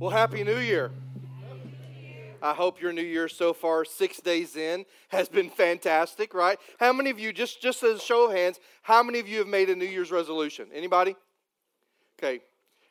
Well, Happy New Year. I hope your new year so far, six days in, has been fantastic, right? How many of you, just, just as a show of hands, how many of you have made a New Year's resolution? Anybody? Okay.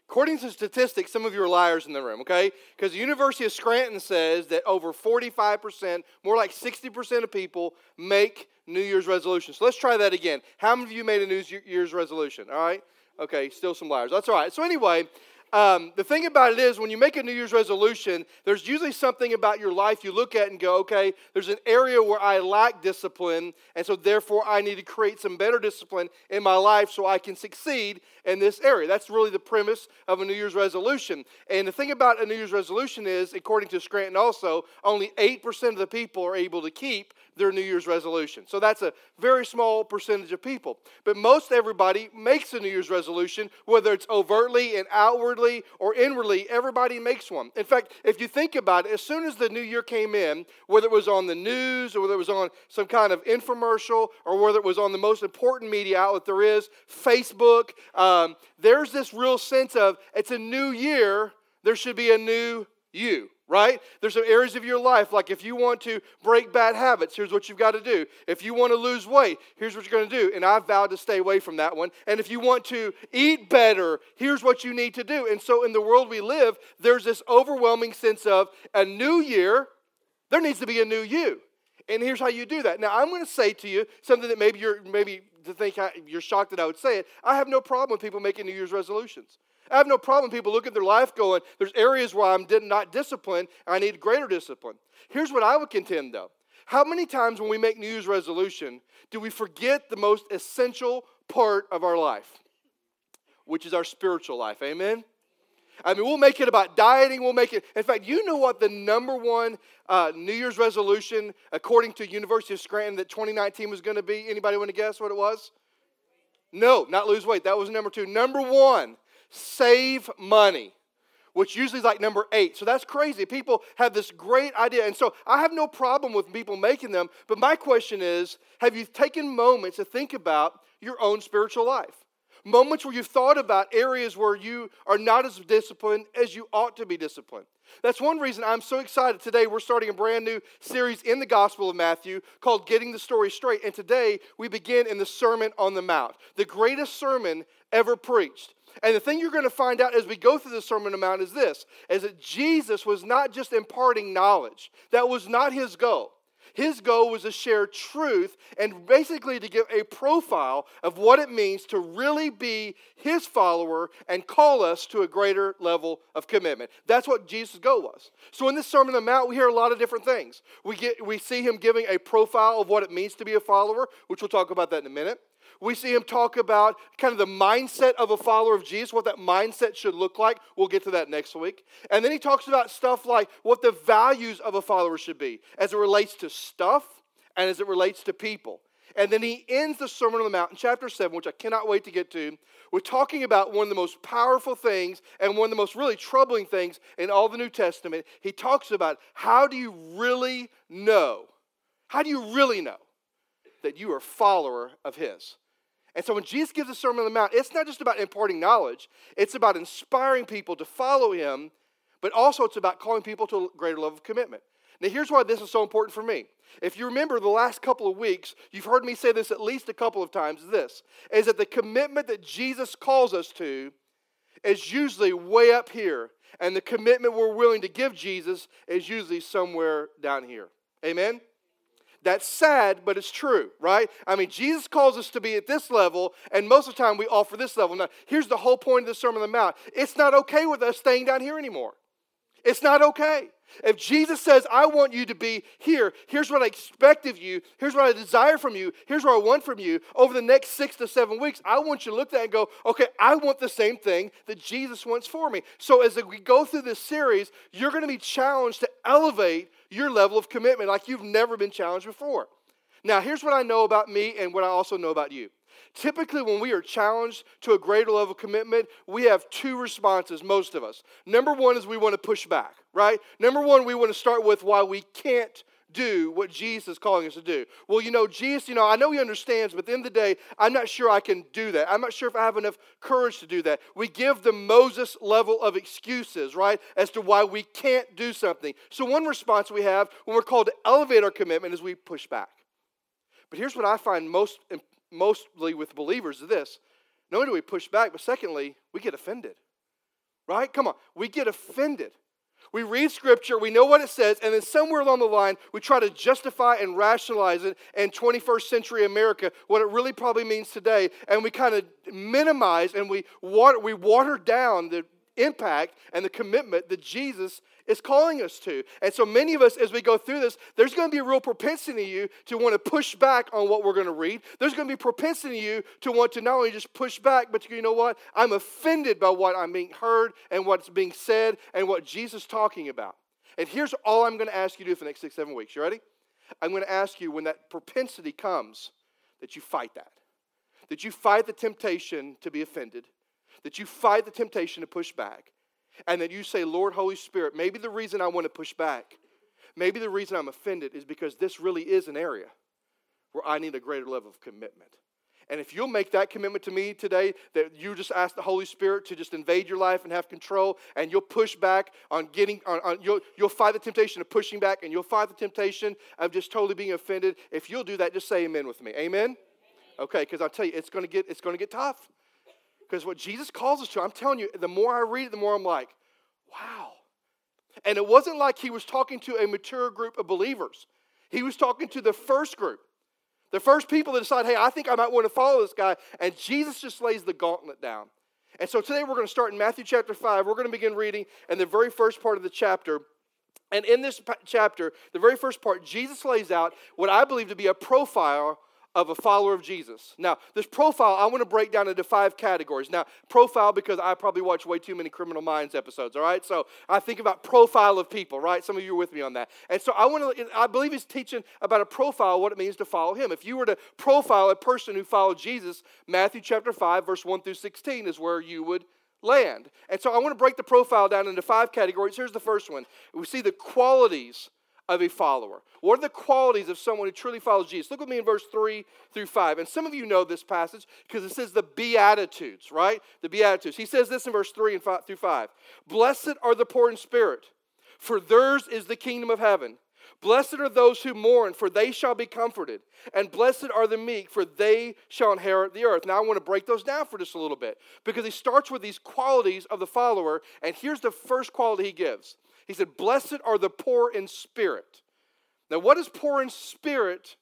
According to statistics, some of you are liars in the room, okay? Because the University of Scranton says that over 45%, more like 60% of people make New Year's resolutions. So let's try that again. How many of you made a New Year's resolution? All right? Okay, still some liars. That's all right. So, anyway, um, the thing about it is, when you make a New Year's resolution, there's usually something about your life you look at and go, okay, there's an area where I lack discipline, and so therefore I need to create some better discipline in my life so I can succeed in this area. That's really the premise of a New Year's resolution. And the thing about a New Year's resolution is, according to Scranton also, only 8% of the people are able to keep their New Year's resolution. So that's a very small percentage of people. But most everybody makes a New Year's resolution, whether it's overtly and outwardly or inwardly, everybody makes one. In fact, if you think about it, as soon as the new year came in, whether it was on the news or whether it was on some kind of infomercial or whether it was on the most important media outlet there is, Facebook, um, there's this real sense of it's a new year, there should be a new you right? There's some areas of your life, like if you want to break bad habits, here's what you've got to do. If you want to lose weight, here's what you're going to do. And I've vowed to stay away from that one. And if you want to eat better, here's what you need to do. And so in the world we live, there's this overwhelming sense of a new year, there needs to be a new you. And here's how you do that. Now, I'm going to say to you something that maybe you're maybe to think I, you're shocked that I would say it. I have no problem with people making New Year's resolutions. I have no problem people look at their life going, there's areas where I'm not disciplined and I need greater discipline. Here's what I would contend though. How many times when we make New Year's resolution do we forget the most essential part of our life, which is our spiritual life? Amen? I mean, we'll make it about dieting. We'll make it. In fact, you know what the number one uh, New Year's resolution, according to University of Scranton, that 2019 was going to be? Anybody want to guess what it was? No, not lose weight. That was number two. Number one save money which usually is like number eight. So that's crazy. People have this great idea. And so I have no problem with people making them. But my question is have you taken moments to think about your own spiritual life? Moments where you've thought about areas where you are not as disciplined as you ought to be disciplined. That's one reason I'm so excited. Today, we're starting a brand new series in the Gospel of Matthew called Getting the Story Straight. And today, we begin in the Sermon on the Mount, the greatest sermon ever preached. And the thing you're going to find out as we go through the Sermon on the Mount is this is that Jesus was not just imparting knowledge. That was not his goal. His goal was to share truth and basically to give a profile of what it means to really be his follower and call us to a greater level of commitment. That's what Jesus' goal was. So in this Sermon on the Mount, we hear a lot of different things. We, get, we see him giving a profile of what it means to be a follower, which we'll talk about that in a minute. We see him talk about kind of the mindset of a follower of Jesus, what that mindset should look like. We'll get to that next week. And then he talks about stuff like what the values of a follower should be as it relates to stuff and as it relates to people. And then he ends the Sermon on the Mount in chapter 7, which I cannot wait to get to, with talking about one of the most powerful things and one of the most really troubling things in all the New Testament. He talks about how do you really know? How do you really know that you are a follower of his? And so when Jesus gives a Sermon on the Mount, it's not just about imparting knowledge, it's about inspiring people to follow him, but also it's about calling people to a greater level of commitment. Now, here's why this is so important for me. If you remember the last couple of weeks, you've heard me say this at least a couple of times this is that the commitment that Jesus calls us to is usually way up here, and the commitment we're willing to give Jesus is usually somewhere down here. Amen? That's sad, but it's true, right? I mean, Jesus calls us to be at this level, and most of the time we offer this level. Now, here's the whole point of the Sermon on the Mount it's not okay with us staying down here anymore. It's not okay. If Jesus says, I want you to be here, here's what I expect of you, here's what I desire from you, here's what I want from you, over the next six to seven weeks, I want you to look at that and go, okay, I want the same thing that Jesus wants for me. So as we go through this series, you're going to be challenged to elevate your level of commitment like you've never been challenged before. Now, here's what I know about me and what I also know about you. Typically, when we are challenged to a greater level of commitment, we have two responses, most of us. Number one is we want to push back, right? Number one, we want to start with why we can't do what Jesus is calling us to do. Well, you know, Jesus, you know, I know he understands, but at the end of the day, I'm not sure I can do that. I'm not sure if I have enough courage to do that. We give the Moses level of excuses, right, as to why we can't do something. So, one response we have when we're called to elevate our commitment is we push back. But here's what I find most, mostly with believers is this not only do we push back, but secondly, we get offended. Right? Come on. We get offended. We read scripture, we know what it says, and then somewhere along the line, we try to justify and rationalize it in 21st century America, what it really probably means today, and we kind of minimize and we water, we water down the impact and the commitment that Jesus is calling us to. And so many of us, as we go through this, there's going to be a real propensity in you to want to push back on what we're going to read. There's going to be propensity in you to want to not only just push back, but to, you know what? I'm offended by what I'm being heard and what's being said and what Jesus is talking about. And here's all I'm going to ask you to do for the next six, seven weeks. You ready? I'm going to ask you when that propensity comes that you fight that. That you fight the temptation to be offended that you fight the temptation to push back, and that you say, Lord, Holy Spirit, maybe the reason I want to push back, maybe the reason I'm offended is because this really is an area where I need a greater level of commitment. And if you'll make that commitment to me today, that you just ask the Holy Spirit to just invade your life and have control, and you'll push back on getting, on, on, you'll, you'll fight the temptation of pushing back, and you'll fight the temptation of just totally being offended. If you'll do that, just say amen with me. Amen? Okay, because I'll tell you, it's going to get, it's going to get tough. Because what Jesus calls us to, I'm telling you, the more I read it, the more I'm like, wow. And it wasn't like he was talking to a mature group of believers. He was talking to the first group, the first people that decide, hey, I think I might want to follow this guy. And Jesus just lays the gauntlet down. And so today we're going to start in Matthew chapter 5. We're going to begin reading in the very first part of the chapter. And in this chapter, the very first part, Jesus lays out what I believe to be a profile of a follower of Jesus. Now, this profile I want to break down into five categories. Now, profile because I probably watch way too many Criminal Minds episodes, all right? So I think about profile of people, right? Some of you are with me on that. And so I want to, I believe he's teaching about a profile, what it means to follow him. If you were to profile a person who followed Jesus, Matthew chapter 5, verse 1 through 16 is where you would land. And so I want to break the profile down into five categories. Here's the first one. We see the qualities of a follower? What are the qualities of someone who truly follows Jesus? Look with me in verse 3 through 5. And some of you know this passage because it says the Beatitudes, right? The Beatitudes. He says this in verse 3 and 5 through 5. Blessed are the poor in spirit, for theirs is the kingdom of heaven. Blessed are those who mourn, for they shall be comforted. And blessed are the meek, for they shall inherit the earth. Now, I want to break those down for just a little bit because he starts with these qualities of the follower. And here's the first quality he gives he said, Blessed are the poor in spirit. Now, what does poor in spirit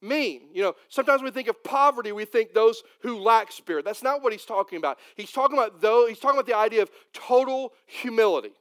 mean? You know, sometimes we think of poverty, we think those who lack spirit. That's not what he's talking about. He's talking about though, he's talking about the idea of total humility.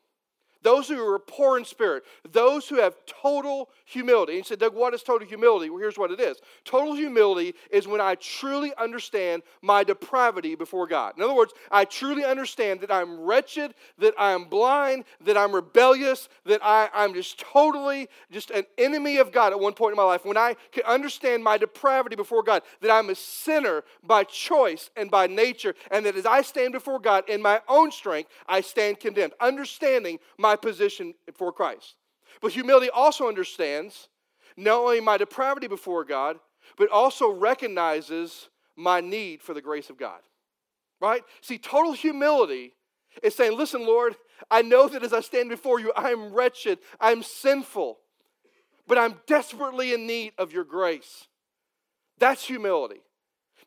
Those who are poor in spirit, those who have total humility. And you said, Doug, what is total humility? Well, here's what it is total humility is when I truly understand my depravity before God. In other words, I truly understand that I'm wretched, that I'm blind, that I'm rebellious, that I, I'm just totally just an enemy of God at one point in my life. When I can understand my depravity before God, that I'm a sinner by choice and by nature, and that as I stand before God in my own strength, I stand condemned. Understanding my my position for Christ. But humility also understands not only my depravity before God, but also recognizes my need for the grace of God. Right? See, total humility is saying, Listen, Lord, I know that as I stand before you, I am wretched, I'm sinful, but I'm desperately in need of your grace. That's humility.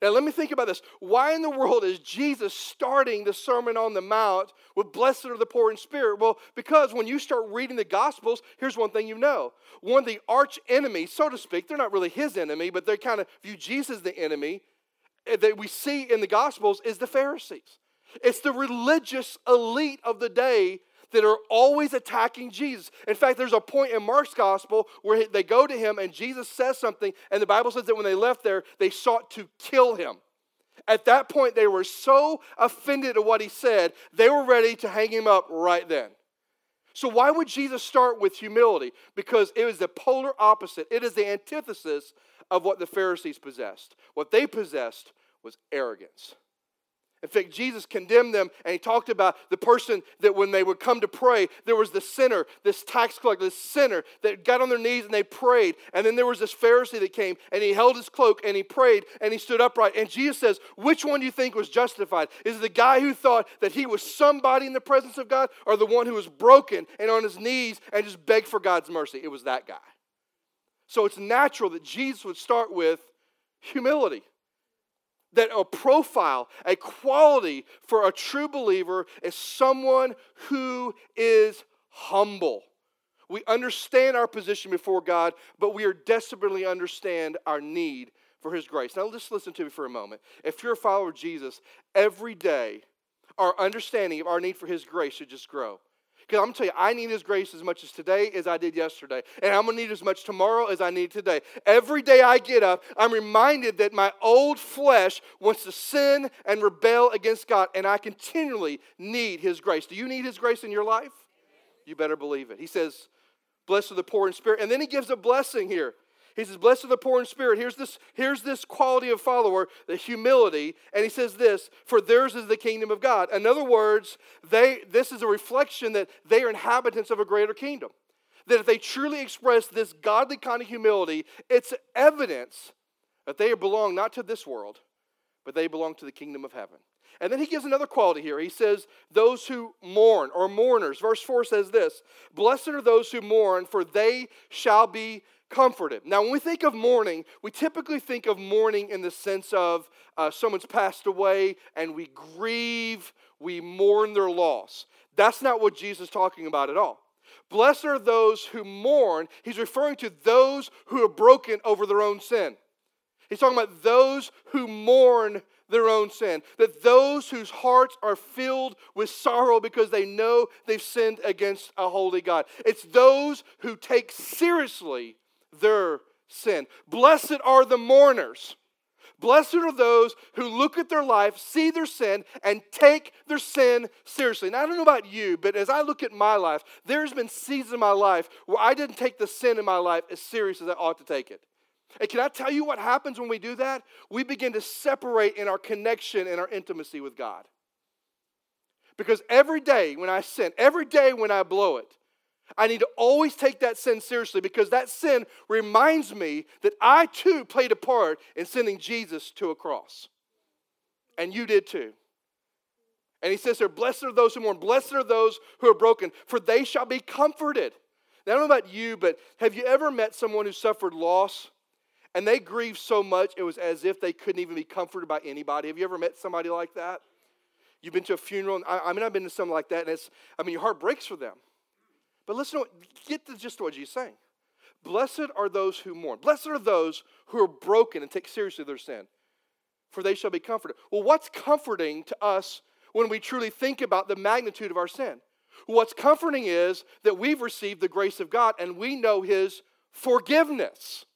Now, let me think about this. Why in the world is Jesus starting the Sermon on the Mount with blessed are the poor in spirit? Well, because when you start reading the Gospels, here's one thing you know. One of the arch enemies, so to speak, they're not really his enemy, but they kind of view Jesus the enemy eh, that we see in the Gospels is the Pharisees. It's the religious elite of the day that are always attacking Jesus. In fact, there's a point in Mark's gospel where they go to him and Jesus says something, and the Bible says that when they left there, they sought to kill him. At that point, they were so offended at what he said, they were ready to hang him up right then. So, why would Jesus start with humility? Because it was the polar opposite. It is the antithesis of what the Pharisees possessed. What they possessed was arrogance. In fact, Jesus condemned them and he talked about the person that when they would come to pray, there was the sinner, this tax collector, this sinner that got on their knees and they prayed. And then there was this Pharisee that came and he held his cloak and he prayed and he stood upright. And Jesus says, Which one do you think was justified? Is it the guy who thought that he was somebody in the presence of God or the one who was broken and on his knees and just begged for God's mercy? It was that guy. So it's natural that Jesus would start with humility that a profile, a quality for a true believer is someone who is humble. We understand our position before God, but we are desperately understand our need for His grace. Now, just listen to me for a moment. If you're a follower of Jesus, every day our understanding of our need for His grace should just grow. Because I'm to tell you, I need His grace as much as today as I did yesterday. And I'm going to need as much tomorrow as I need today. Every day I get up, I'm reminded that my old flesh wants to sin and rebel against God. And I continually need His grace. Do you need His grace in your life? You better believe it. He says, Blessed are the poor in spirit. And then He gives a blessing here. He says, Blessed are the poor in spirit. Here's this, here's this quality of follower, the humility. And he says this, for theirs is the kingdom of God. In other words, they, this is a reflection that they are inhabitants of a greater kingdom. That if they truly express this godly kind of humility, it's evidence that they belong not to this world, but they belong to the kingdom of heaven. And then he gives another quality here. He says, Those who mourn or mourners. Verse 4 says this Blessed are those who mourn, for they shall be comforted. Now, when we think of mourning, we typically think of mourning in the sense of uh, someone's passed away and we grieve, we mourn their loss. That's not what Jesus is talking about at all. Blessed are those who mourn. He's referring to those who are broken over their own sin. He's talking about those who mourn their own sin. That those whose hearts are filled with sorrow because they know they've sinned against a holy God. It's those who take seriously their sin. Blessed are the mourners. Blessed are those who look at their life, see their sin, and take their sin seriously. Now, I don't know about you, but as I look at my life, there's been seasons in my life where I didn't take the sin in my life as serious as I ought to take it. And can I tell you what happens when we do that? We begin to separate in our connection and our intimacy with God. Because every day when I sin, every day when I blow it, I need to always take that sin seriously because that sin reminds me that I too played a part in sending Jesus to a cross. And you did too. And he says here, Blessed are those who mourn, blessed are those who are broken, for they shall be comforted. Now, I don't know about you, but have you ever met someone who suffered loss and they grieved so much it was as if they couldn't even be comforted by anybody? Have you ever met somebody like that? You've been to a funeral, and I, I mean, I've been to something like that, and it's, I mean, your heart breaks for them. But listen, to, get the gist of what Jesus is saying. Blessed are those who mourn. Blessed are those who are broken and take seriously their sin, for they shall be comforted. Well, what's comforting to us when we truly think about the magnitude of our sin? What's comforting is that we've received the grace of God and we know His forgiveness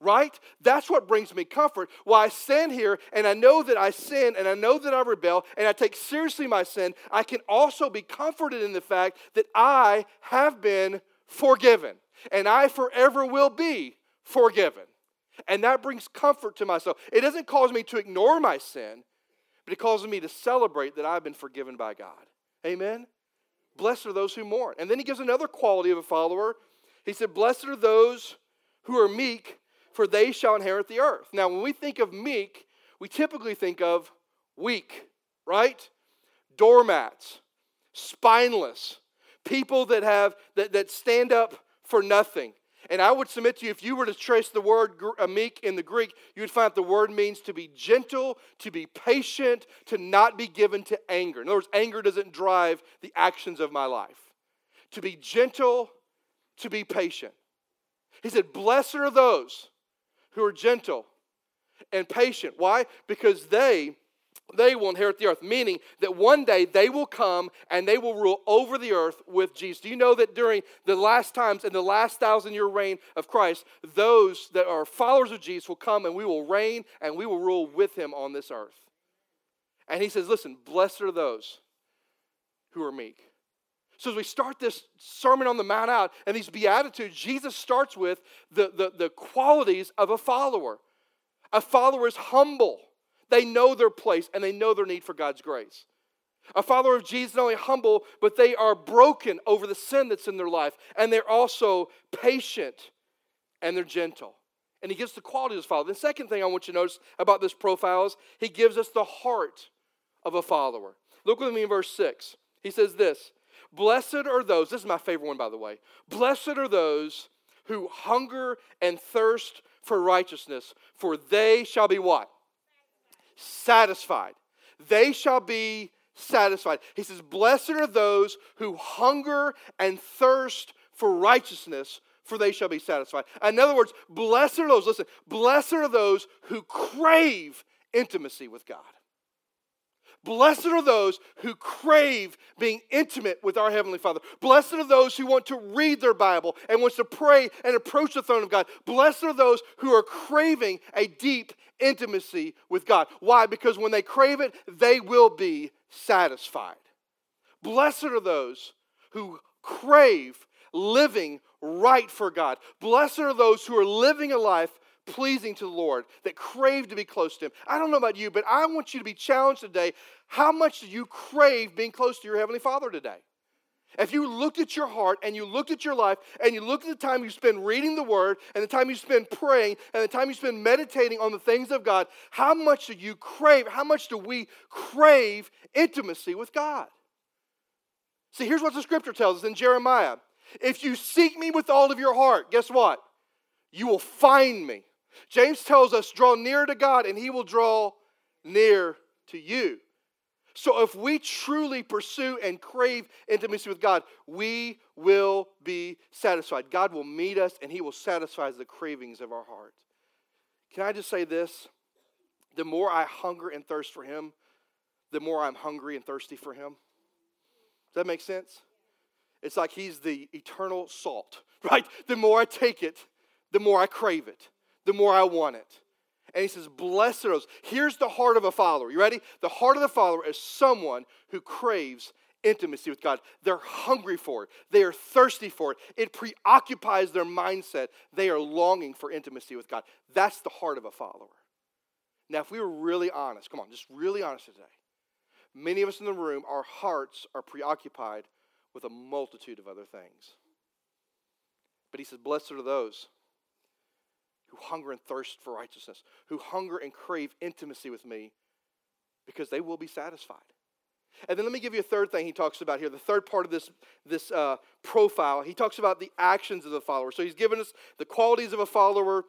right? That's what brings me comfort. While I stand here and I know that I sin and I know that I rebel and I take seriously my sin, I can also be comforted in the fact that I have been forgiven and I forever will be forgiven. And that brings comfort to myself. It doesn't cause me to ignore my sin, but it causes me to celebrate that I've been forgiven by God. Amen? Blessed are those who mourn. And then he gives another quality of a follower. He said, Blessed are those who are meek, for they shall inherit the earth. Now, when we think of meek, we typically think of weak, right? Doormats, spineless, people that have that, that stand up for nothing. And I would submit to you, if you were to trace the word uh, meek in the Greek, you would find that the word means to be gentle, to be patient, to not be given to anger. In other words, anger doesn't drive the actions of my life. To be gentle, to be patient. He said, Blessed are those who are gentle and patient. Why? Because they they will inherit the earth, meaning that one day they will come and they will rule over the earth with Jesus. Do you know that during the last times, in the last thousand year reign of Christ, those that are followers of Jesus will come and we will reign and we will rule with him on this earth? And he says, Listen, blessed are those who are meek. So, as we start this Sermon on the Mount out and these Beatitudes, Jesus starts with the, the, the qualities of a follower. A follower is humble, They know their place and they know their need for God's grace. A follower of Jesus is not only humble, but they are broken over the sin that's in their life. And they're also patient and they're gentle. And he gives the quality of his follower. The second thing I want you to notice about this profile is he gives us the heart of a follower. Look with me in verse 6. He says this Blessed are those, this is my favorite one, by the way. Blessed are those who hunger and thirst for righteousness, for they shall be what? Satisfied. They shall be satisfied. He says, Blessed are those who hunger and thirst for righteousness, for they shall be satisfied. In other words, blessed are those, listen, blessed are those who crave intimacy with God. Blessed are those who crave being intimate with our Heavenly Father. Blessed are those who want to read their Bible and wants to pray and approach the throne of God. Blessed are those who are craving a deep intimacy with God. Why? Because when they crave it, they will be satisfied. Blessed are those who crave living right for God. Blessed are those who are living a life pleasing to the Lord, that crave to be close to Him. I don't know about you, but I want you to be challenged today. How much do you crave being close to your Heavenly Father today? If you looked at your heart and you looked at your life and you looked at the time you spend reading the Word and the time you spend praying and the time you spend meditating on the things of God, how much do you crave? How much do we crave intimacy with God? See, here's what the scripture tells us in Jeremiah. If you seek me with all of your heart, guess what? You will find me. James tells us, draw near to God and he will draw near to you. So if we truly pursue and crave intimacy with God, we will be satisfied. God will meet us and he will satisfy the cravings of our heart. Can I just say this? The more I hunger and thirst for him, the more I'm hungry and thirsty for him. Does that make sense? It's like he's the eternal salt, right? The more I take it, the more I crave it the more I want it. And he says, Blessed are those. Here's the heart of a follower. You ready? The heart of the follower is someone who craves intimacy with God. They're hungry for it, they are thirsty for it. It preoccupies their mindset. They are longing for intimacy with God. That's the heart of a follower. Now, if we were really honest, come on, just really honest today, many of us in the room, our hearts are preoccupied with a multitude of other things. But he says, Blessed are those hunger and thirst for righteousness, who hunger and crave intimacy with me, because they will be satisfied. And then let me give you a third thing he talks about here. The third part of this, this uh, profile, he talks about the actions of the follower. So he's given us the qualities of a follower,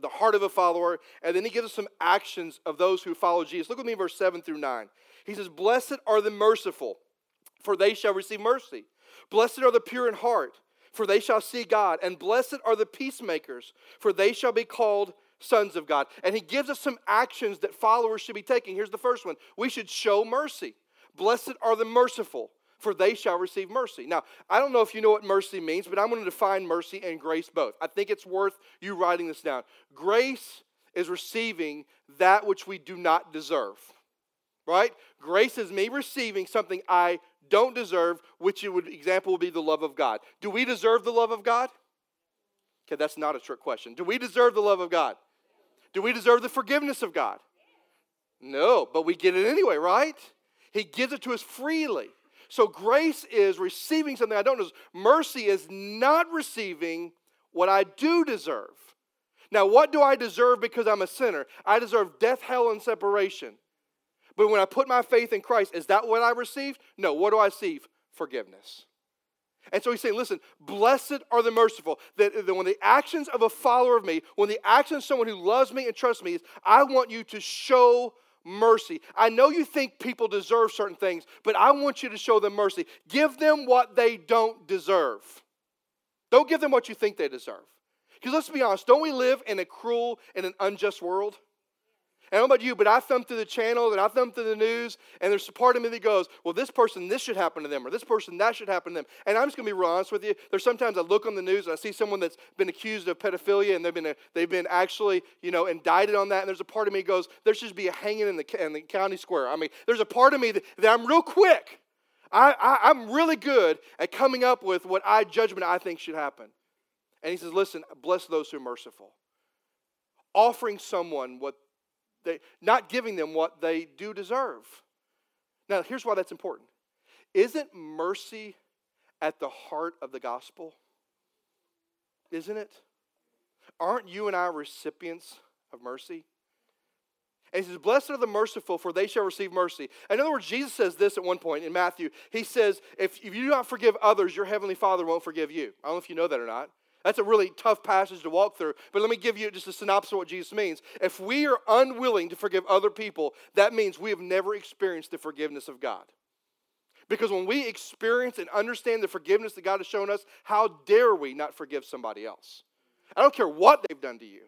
the heart of a follower, and then he gives us some actions of those who follow Jesus. Look with me, verse 7 through 9. He says, Blessed are the merciful, for they shall receive mercy. Blessed are the pure in heart for they shall see God. And blessed are the peacemakers, for they shall be called sons of God. And he gives us some actions that followers should be taking. Here's the first one we should show mercy. Blessed are the merciful, for they shall receive mercy. Now, I don't know if you know what mercy means, but I'm going to define mercy and grace both. I think it's worth you writing this down. Grace is receiving that which we do not deserve, right? Grace is me receiving something I don't deserve, which would example would be the love of God. Do we deserve the love of God? Okay, that's not a trick question. Do we deserve the love of God? Do we deserve the forgiveness of God? No, but we get it anyway, right? He gives it to us freely. So grace is receiving something I don't deserve. Mercy is not receiving what I do deserve. Now, what do I deserve because I'm a sinner? I deserve death, hell, and separation. But when I put my faith in Christ, is that what I received? No. What do I receive? Forgiveness. And so he's saying, listen, blessed are the merciful. That, that when the actions of a follower of me, when the actions of someone who loves me and trusts me is, I want you to show mercy. I know you think people deserve certain things, but I want you to show them mercy. Give them what they don't deserve. Don't give them what you think they deserve. Because let's be honest, don't we live in a cruel and an unjust world? I don't know about you, but I thumb through the channels and I thumb through the news, and there's a part of me that goes, well, this person, this should happen to them, or this person, that should happen to them. And I'm just going to be real honest with you. There's sometimes I look on the news and I see someone that's been accused of pedophilia, and they've been, uh, they've been actually, you know, indicted on that. And there's a part of me that goes, there should be a hanging in the, in the county square. I mean, there's a part of me that, that I'm real quick. I, I, I'm really good at coming up with what I judgment I think should happen. And he says, listen, bless those who are merciful. Offering someone what they, not giving them what they do deserve. Now, here's why that's important. Isn't mercy at the heart of the gospel? Isn't it? Aren't you and I recipients of mercy? And he says, Blessed are the merciful, for they shall receive mercy. In other words, Jesus says this at one point in Matthew. He says, If, if you do not forgive others, your heavenly Father won't forgive you. I don't know if you know that or not. That's a really tough passage to walk through, but let me give you just a synopsis of what Jesus means. If we are unwilling to forgive other people, that means we have never experienced the forgiveness of God. Because when we experience and understand the forgiveness that God has shown us, how dare we not forgive somebody else? I don't care what they've done to you.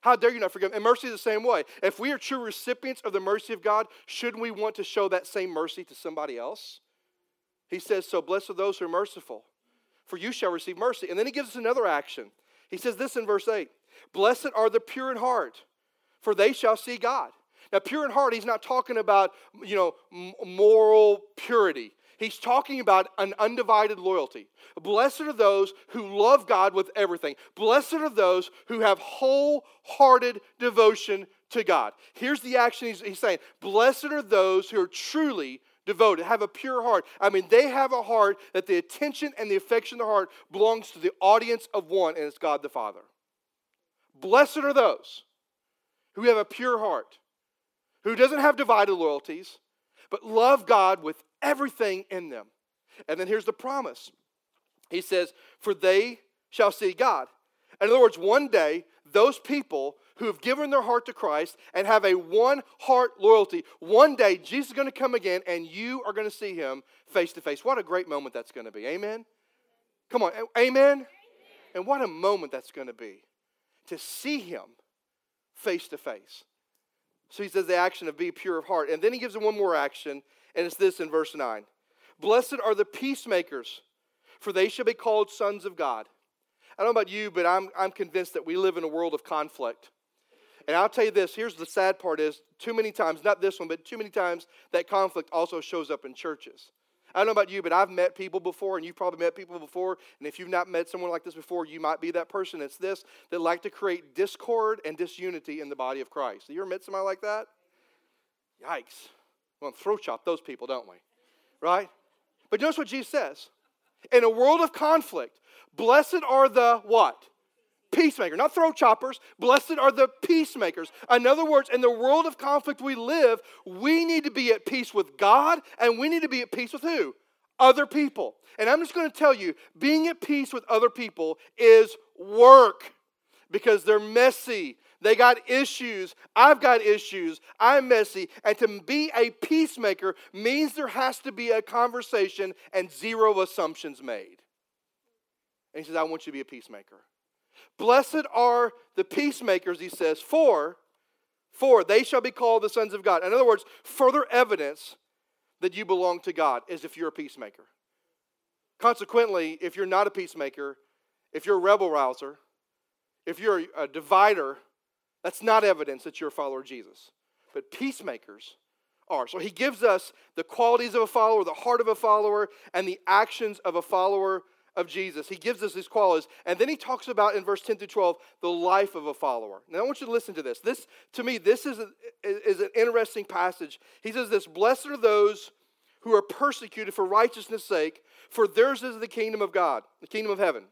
How dare you not forgive? And mercy is the same way. If we are true recipients of the mercy of God, shouldn't we want to show that same mercy to somebody else? He says, So blessed are those who are merciful, for you shall receive mercy. And then he gives us another action. He says this in verse 8 Blessed are the pure in heart, for they shall see God. Now, pure in heart, he's not talking about, you know, moral purity. He's talking about an undivided loyalty. Blessed are those who love God with everything. Blessed are those who have wholehearted devotion to God. Here's the action he's, he's saying Blessed are those who are truly devoted, have a pure heart. I mean, they have a heart that the attention and the affection of the heart belongs to the audience of one, and it's God the Father. Blessed are those who have a pure heart, who doesn't have divided loyalties, but love God with everything in them. And then here's the promise He says, For they shall see God. In other words, one day, those people who have given their heart to Christ and have a one heart loyalty, one day Jesus is going to come again and you are going to see him face to face. What a great moment that's going to be. Amen? Come on, amen? And what a moment that's going to be to see him face to face. So he says the action of be pure of heart. And then he gives him one more action and it's this in verse 9 Blessed are the peacemakers, for they shall be called sons of God. I don't know about you, but I'm, I'm convinced that we live in a world of conflict. And I'll tell you this here's the sad part is too many times, not this one, but too many times that conflict also shows up in churches. I don't know about you, but I've met people before, and you've probably met people before. And if you've not met someone like this before, you might be that person. It's this that like to create discord and disunity in the body of Christ. You ever met somebody like that? Yikes. We want to throat chop those people, don't we? Right? But notice what Jesus says. In a world of conflict, blessed are the what? Peacemaker, not throat choppers. Blessed are the peacemakers. In other words, in the world of conflict we live, we need to be at peace with God and we need to be at peace with who? Other people. And I'm just going to tell you, being at peace with other people is work because they're messy, they got issues. I've got issues. I'm messy. And to be a peacemaker means there has to be a conversation and zero assumptions made. And he says, I want you to be a peacemaker. Blessed are the peacemakers, he says, for, for they shall be called the sons of God. In other words, further evidence that you belong to God is if you're a peacemaker. Consequently, if you're not a peacemaker, if you're a rebel rouser, if you're a divider, that's not evidence that you're a follower of Jesus. But peacemakers are. So he gives us the qualities of a follower, the heart of a follower, and the actions of a follower of Jesus. He gives us these qualities. And then he talks about in verse 10 through 12 the life of a follower. Now I want you to listen to this. This, to me, this is, a, is an interesting passage. He says this Blessed are those who are persecuted for righteousness' sake, for theirs is the kingdom of God, the kingdom of heaven.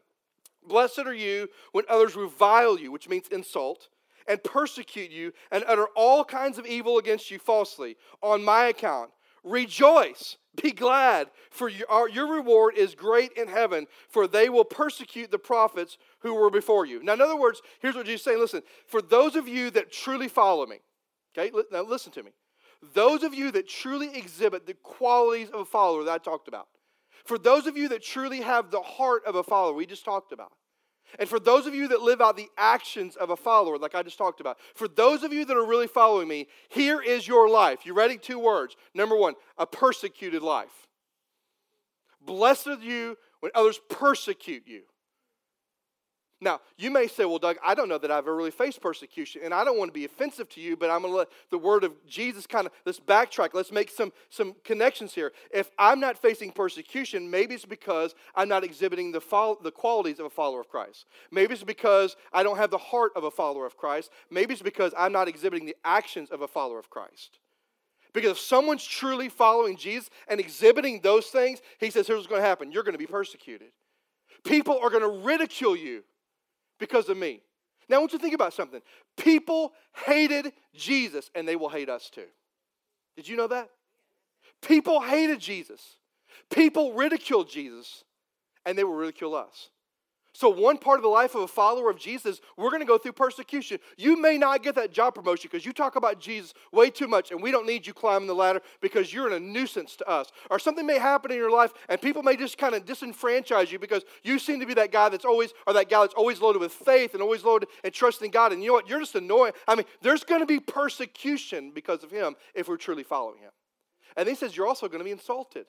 Blessed are you when others revile you, which means insult and persecute you and utter all kinds of evil against you falsely on my account. Rejoice, be glad, for your, your reward is great in heaven, for they will persecute the prophets who were before you. Now, in other words, here's what Jesus saying listen, for those of you that truly follow me, okay, now listen to me. Those of you that truly exhibit the qualities of a follower that I talked about, for those of you that truly have the heart of a follower we just talked about, and for those of you that live out the actions of a follower, like I just talked about, for those of you that are really following me, here is your life. You ready? Two words. Number one, a persecuted life. Blessed are you when others persecute you. Now, you may say, well, Doug, I don't know that I've ever really faced persecution, and I don't want to be offensive to you, but I'm going to let the word of Jesus kind of, let's backtrack. Let's make some, some connections here. If I'm not facing persecution, maybe it's because I'm not exhibiting the, fo- the qualities of a follower of Christ. Maybe it's because I don't have the heart of a follower of Christ. Maybe it's because I'm not exhibiting the actions of a follower of Christ. Because if someone's truly following Jesus and exhibiting those things, he says, here's what's going to happen you're going to be persecuted. People are going to ridicule you because of me. Now, I want you to think about something. People hated Jesus, and they will hate us too. Did you know that? People hated Jesus. People ridiculed Jesus, and they will ridicule us. So, one part of the life of a follower of Jesus, we're going to go through persecution. You may not get that job promotion because you talk about Jesus way too much, and we don't need you climbing the ladder because you're a nuisance to us. Or something may happen in your life, and people may just kind of disenfranchise you because you seem to be that guy that's always, or that guy that's always loaded with faith and always loaded and trusting God. And you know what? You're just annoying. I mean, there's going to be persecution because of him if we're truly following him. And he says, You're also going to be insulted.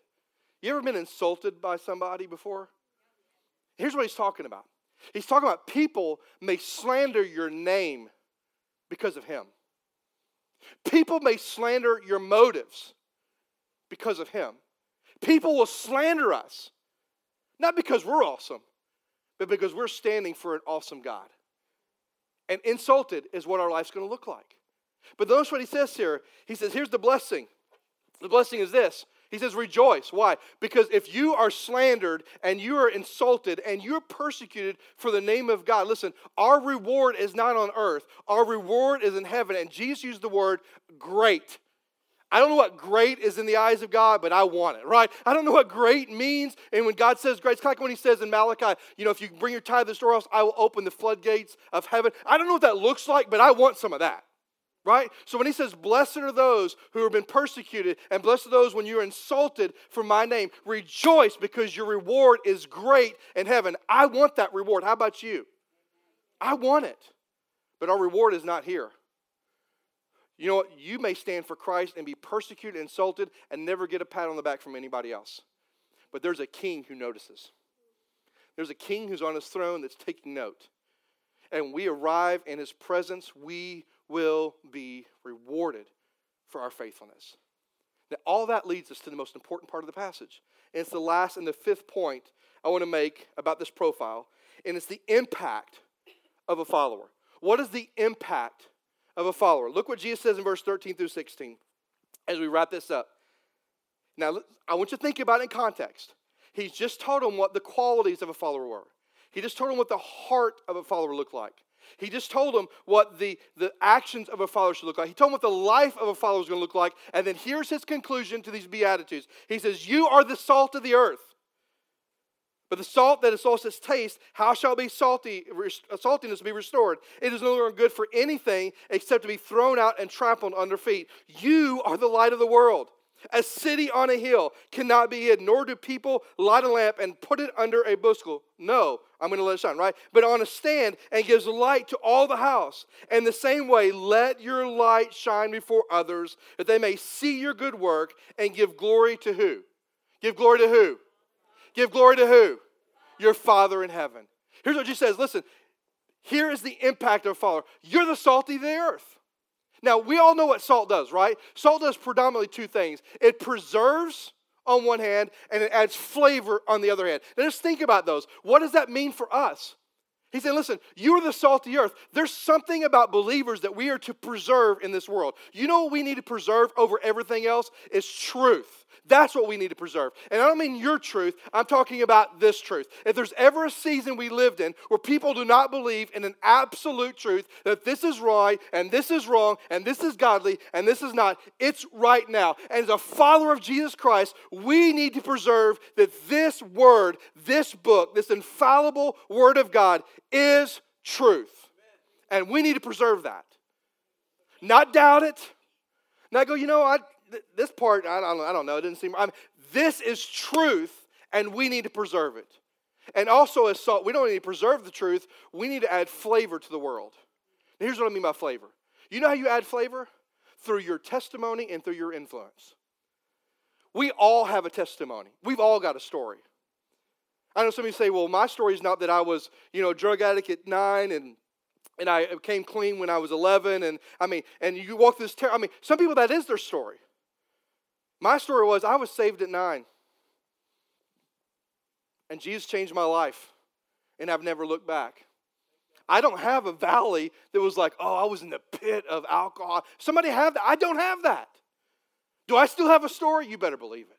You ever been insulted by somebody before? Here's what he's talking about he's talking about people may slander your name because of him. People may slander your motives because of him. People will slander us, not because we're awesome, but because we're standing for an awesome God. And insulted is what our life's going to look like. But notice what he says here. He says, Here's the blessing. The blessing is this he says, rejoice. Why? Because if you are slandered and you are insulted and you're persecuted for the name of God, listen, our reward is not on earth, our reward is in heaven. And Jesus used the word great. I don't know what great is in the eyes of God, but I want it, right? I don't know what great means. And when God says great, it's kind of like when He says in Malachi, you know, if you bring your tithe to the storehouse, I will open the floodgates of heaven. I don't know what that looks like, but I want some of that right? So when he says, Blessed are those who have been persecuted, and blessed are those when you're insulted for my name, rejoice because your reward is great in heaven. I want that reward. How about you? I want it. But our reward is not here. You know what? You may stand for Christ and be persecuted, insulted, and never get a pat on the back from anybody else. But there's a king who notices. There's a king who's on his throne that's taking note. And we arrive in his presence, we will be rewarded for our faithfulness. Now, all that leads us to the most important part of the passage. And it's the last and the fifth point I want to make about this profile, and it's the impact of a follower. What is the impact of a follower? Look what Jesus says in verse 13 through 16 as we wrap this up. Now, I want you to think about it in context. He's just told them what the qualities of a follower were. He just told them what the heart of a follower looked like. He just told them what the, the actions of a follower should look like. He told them what the life of a follower is going to look like. And then here's his conclusion to these Beatitudes. He says, You are the salt of the earth. But the salt that has lost its taste, how shall be salty, uh, saltiness be restored? It is no longer good for anything except to be thrown out and trampled under feet. You are the light of the world. A city on a hill cannot be hid, nor do people light a lamp and put it under a bushel. No, I'm going to let it shine, right? But on a stand and gives light to all the house. And the same way, let your light shine before others, that they may see your good work and give glory to who? Give glory to who? Give glory to who? Your Father in heaven. Here's what Jesus says listen, here is the impact of a follower. You're the salt of the earth. Now, we all know what salt does, right? Salt does predominantly two things it preserves on one hand, and it adds flavor on the other hand. Now, just think about those. What does that mean for us? He said, Listen, you are the salt of the earth. There's something about believers that we are to preserve in this world. You know what we need to preserve over everything else? Is truth. That's what we need to preserve. And I don't mean your truth, I'm talking about this truth. If there's ever a season we lived in where people do not believe in an absolute truth that this is right and this is wrong and this is godly and this is not, it's right now. And as a follower of Jesus Christ, we need to preserve that this word, this book, this infallible word of God is truth. And we need to preserve that. Not doubt it. Not go, you know, I, this part, I don't, I don't know, it didn't seem, I mean, this is truth, and we need to preserve it. And also, as salt, we don't need to preserve the truth, we need to add flavor to the world. Now, here's what I mean by flavor. You know how you add flavor? Through your testimony and through your influence. We all have a testimony, we've all got a story. I know some of you say, well, my story is not that I was, you know, drug addict at nine and and I came clean when I was 11. And I mean, and you walk this. I mean, some people that is their story. My story was I was saved at nine. And Jesus changed my life. And I've never looked back. I don't have a valley that was like, oh, I was in the pit of alcohol. Somebody have that. I don't have that. Do I still have a story? You better believe it.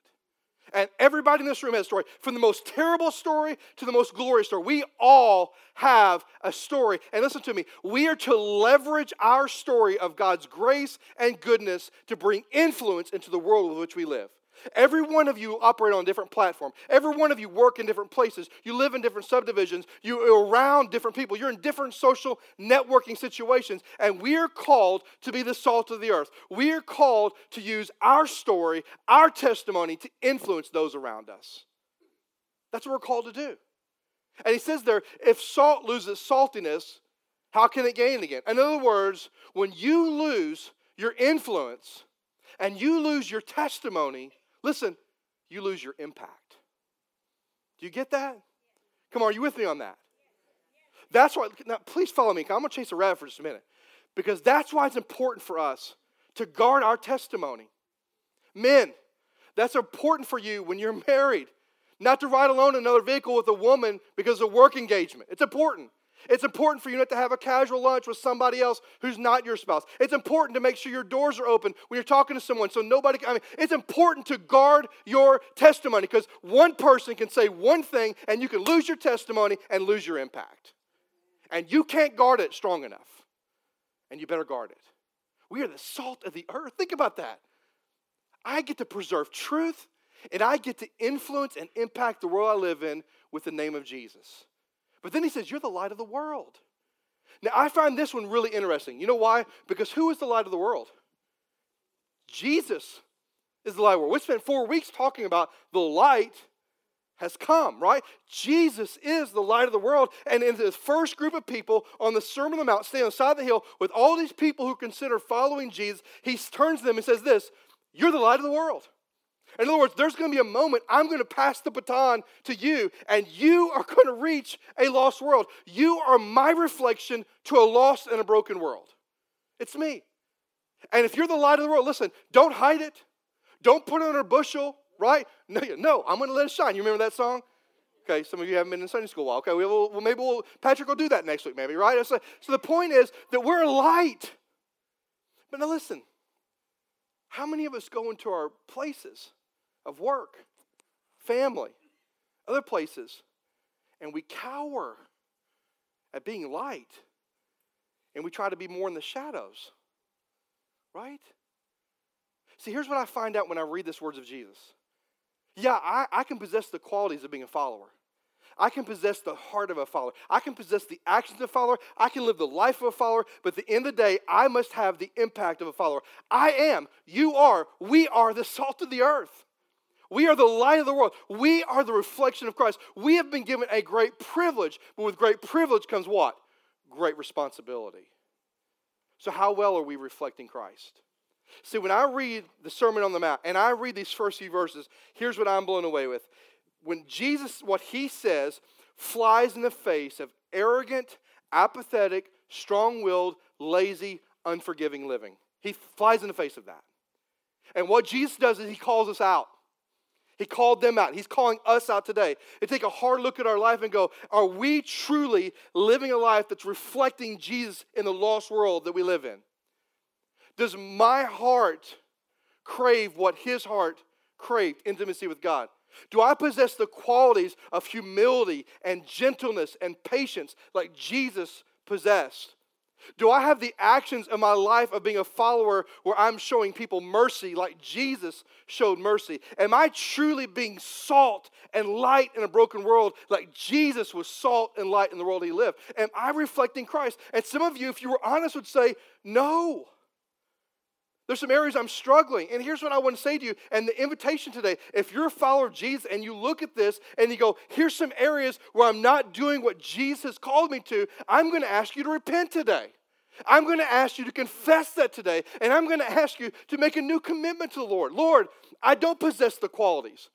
And everybody in this room has a story. From the most terrible story to the most glorious story. We all have a story. And listen to me, we are to leverage our story of God's grace and goodness to bring influence into the world with which we live. Every one of you operate on a different platform. Every one of you work in different places. You live in different subdivisions. You're around different people. You're in different social networking situations. And we are called to be the salt of the earth. We are called to use our story, our testimony to influence those around us. That's what we're called to do. And he says there if salt loses saltiness, how can it gain again? In other words, when you lose your influence and you lose your testimony, Listen, you lose your impact. Do you get that? Come on, are you with me on that? That's why, now please follow me. I'm going to chase a rabbit for just a minute. Because that's why it's important for us to guard our testimony. Men, that's important for you when you're married. Not to ride alone in another vehicle with a woman because of work engagement. It's important. It's important for you not to have a casual lunch with somebody else who's not your spouse. It's important to make sure your doors are open when you're talking to someone so nobody I mean, it's important to guard your testimony because one person can say one thing and you can lose your testimony and lose your impact. And you can't guard it strong enough. And you better guard it. We are the salt of the earth. Think about that. I get to preserve truth and I get to influence and impact the world I live in with the name of Jesus. But then he says, You're the light of the world. Now, I find this one really interesting. You know why? Because who is the light of the world? Jesus is the light of the world. We spent four weeks talking about the light has come, right? Jesus is the light of the world. And in the first group of people on the Sermon on the Mount, standing on the side of the hill with all these people who consider following Jesus, he turns to them and says, This, you're the light of the world. In other words, there's going to be a moment I'm going to pass the baton to you, and you are going to reach a lost world. You are my reflection to a lost and a broken world. It's me. And if you're the light of the world, listen, don't hide it. Don't put it under a bushel, right? No, no I'm going to let it shine. You remember that song? Okay, some of you haven't been in Sunday school while. Okay, well maybe we'll, Patrick will do that next week, maybe, right? So, so the point is that we're a light. But now listen, how many of us go into our places of work, family, other places, and we cower at being light and we try to be more in the shadows. Right? See, here's what I find out when I read these words of Jesus. Yeah, I, I can possess the qualities of being a follower. I can possess the heart of a follower. I can possess the actions of a follower. I can live the life of a follower. But at the end of the day, I must have the impact of a follower. I am, you are, we are the salt of the earth. We are the light of the world. We are the reflection of Christ. We have been given a great privilege, but with great privilege comes what? Great responsibility. So, how well are we reflecting Christ? See, when I read the Sermon on the Mount and I read these first few verses, here's what I'm blown away with. When Jesus, what he says, flies in the face of arrogant, apathetic, strong willed, lazy, unforgiving living. He flies in the face of that. And what Jesus does is he calls us out. He called them out. He's calling us out today. to take a hard look at our life and go, are we truly living a life that's reflecting Jesus in the lost world that we live in? Does my heart crave what his heart craved intimacy with God? Do I possess the qualities of humility and gentleness and patience like Jesus possessed? Do I have the actions of my life of being a follower where I'm showing people mercy like Jesus showed mercy? Am I truly being salt and light in a broken world like Jesus was salt and light in the world he lived? Am I reflecting Christ? And some of you, if you were honest, would say, no. There's some areas I'm struggling. And here's what I want to say to you. And the invitation today if you're a follower of Jesus and you look at this and you go, here's some areas where I'm not doing what Jesus has called me to, I'm going to ask you to repent today. I'm going to ask you to confess that today. And I'm going to ask you to make a new commitment to the Lord. Lord, I don't possess the qualities.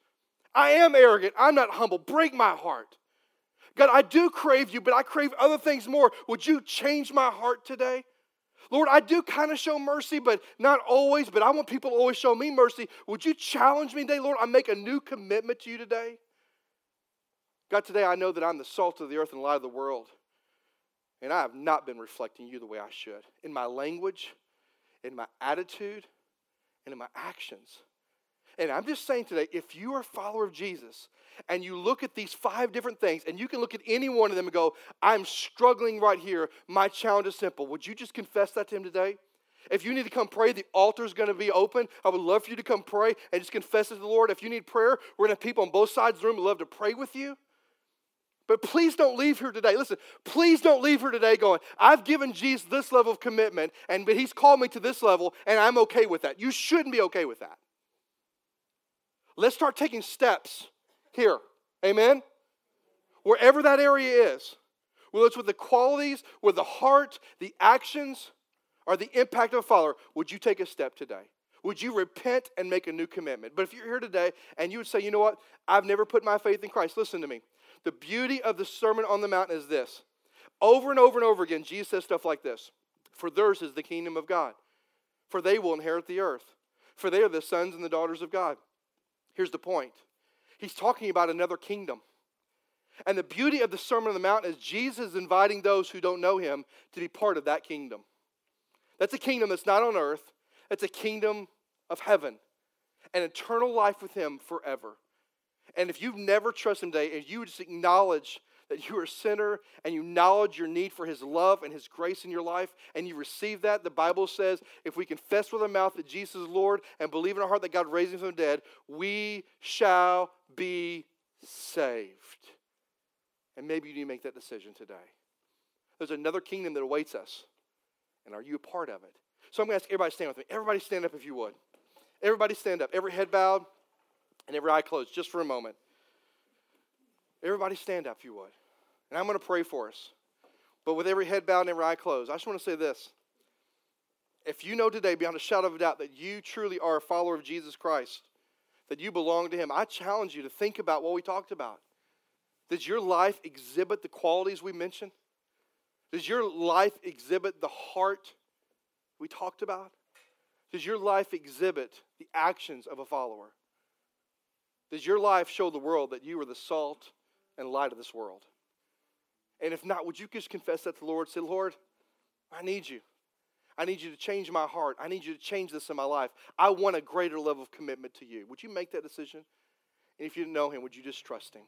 I am arrogant. I'm not humble. Break my heart. God, I do crave you, but I crave other things more. Would you change my heart today? Lord, I do kind of show mercy, but not always, but I want people to always show me mercy. Would you challenge me today, Lord? I make a new commitment to you today. God, today I know that I'm the salt of the earth and light of the world. And I have not been reflecting you the way I should in my language, in my attitude, and in my actions. And I'm just saying today, if you are a follower of Jesus and you look at these five different things and you can look at any one of them and go, I'm struggling right here, my challenge is simple. Would you just confess that to Him today? If you need to come pray, the altar is going to be open. I would love for you to come pray and just confess it to the Lord. If you need prayer, we're going to have people on both sides of the room who love to pray with you. But please don't leave here today. Listen, please don't leave here today going, I've given Jesus this level of commitment, and but he's called me to this level, and I'm okay with that. You shouldn't be okay with that. Let's start taking steps here. Amen? Wherever that area is, whether it's with the qualities, with the heart, the actions, or the impact of a follower, would you take a step today? Would you repent and make a new commitment? But if you're here today and you would say, you know what, I've never put my faith in Christ, listen to me. The beauty of the Sermon on the Mount is this. Over and over and over again, Jesus says stuff like this For theirs is the kingdom of God, for they will inherit the earth, for they are the sons and the daughters of God. Here's the point He's talking about another kingdom. And the beauty of the Sermon on the Mount is Jesus inviting those who don't know him to be part of that kingdom. That's a kingdom that's not on earth, it's a kingdom of heaven, an eternal life with him forever. And if you've never trusted him today, and you just acknowledge that you are a sinner and you acknowledge your need for his love and his grace in your life, and you receive that, the Bible says if we confess with our mouth that Jesus is Lord and believe in our heart that God raised him from the dead, we shall be saved. And maybe you need to make that decision today. There's another kingdom that awaits us. And are you a part of it? So I'm going to ask everybody to stand with me. Everybody stand up if you would. Everybody stand up. Every head bowed and every eye closed just for a moment. Everybody stand up if you would. And I'm going to pray for us. But with every head bowed and every eye closed, I just want to say this. If you know today, beyond a shadow of a doubt, that you truly are a follower of Jesus Christ, that you belong to Him, I challenge you to think about what we talked about. Does your life exhibit the qualities we mentioned? Does your life exhibit the heart we talked about? Does your life exhibit the actions of a follower? Does your life show the world that you are the salt and light of this world? And if not, would you just confess that to the Lord? Say, Lord, I need you. I need you to change my heart. I need you to change this in my life. I want a greater level of commitment to you. Would you make that decision? And if you didn't know him, would you just trust him?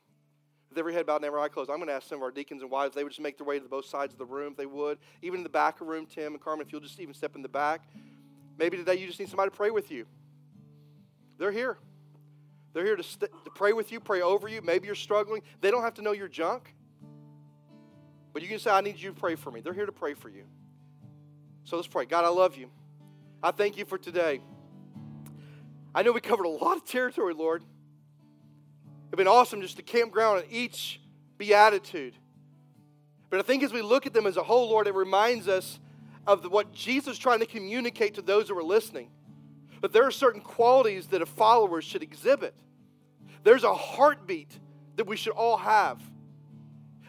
With every head bowed and every eye closed, I'm going to ask some of our deacons and wives, they would just make their way to both sides of the room if they would. Even in the back of the room, Tim and Carmen, if you'll just even step in the back. Maybe today you just need somebody to pray with you. They're here. They're here to, st- to pray with you, pray over you. Maybe you're struggling. They don't have to know your junk. But you can say, I need you to pray for me. They're here to pray for you. So let's pray. God, I love you. I thank you for today. I know we covered a lot of territory, Lord. It's been awesome just to campground on each beatitude. But I think as we look at them as a whole, Lord, it reminds us of what Jesus is trying to communicate to those who are listening. But there are certain qualities that a follower should exhibit. There's a heartbeat that we should all have.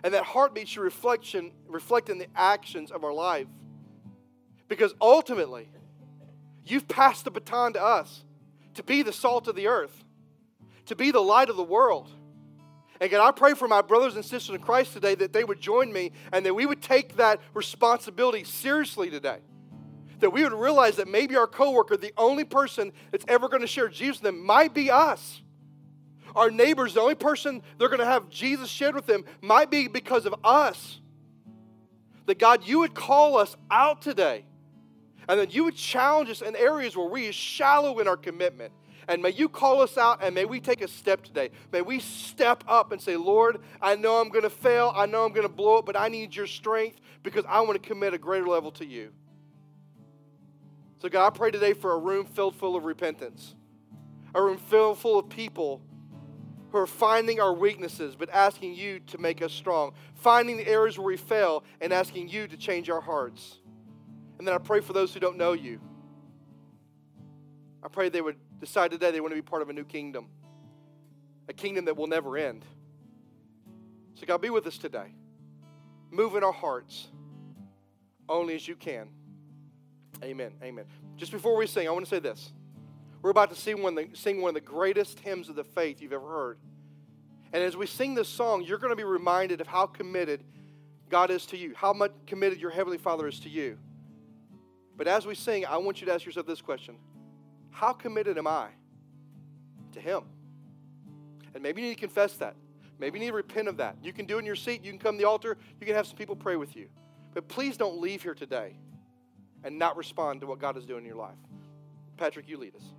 And that heartbeat should reflection, reflect in the actions of our life. Because ultimately, you've passed the baton to us to be the salt of the earth, to be the light of the world. And God, I pray for my brothers and sisters in Christ today that they would join me and that we would take that responsibility seriously today. That we would realize that maybe our coworker, the only person that's ever going to share Jesus with them, might be us our neighbors, the only person they're going to have Jesus shared with them might be because of us. That God, you would call us out today. And that you would challenge us in areas where we are shallow in our commitment. And may you call us out and may we take a step today. May we step up and say, Lord, I know I'm going to fail. I know I'm going to blow it, but I need your strength because I want to commit a greater level to you. So, God, I pray today for a room filled full of repentance, a room filled full of people who are finding our weaknesses but asking you to make us strong, finding the areas where we fail and asking you to change our hearts. And then I pray for those who don't know you. I pray they would decide today they want to be part of a new kingdom. a kingdom that will never end. So, God, be with us today. Move in our hearts only as you can. Amen. Amen. Just before we sing, I want to say this. We're about to sing one, of the, sing one of the greatest hymns of the faith you've ever heard. And as we sing this song, you're going to be reminded of how committed God is to you, how much committed your Heavenly Father is to you. But as we sing, I want you to ask yourself this question How committed am I to Him? And maybe you need to confess that. Maybe you need to repent of that. You can do it in your seat. You can come to the altar. You can have some people pray with you. But please don't leave here today and not respond to what God is doing in your life. Patrick, you lead us.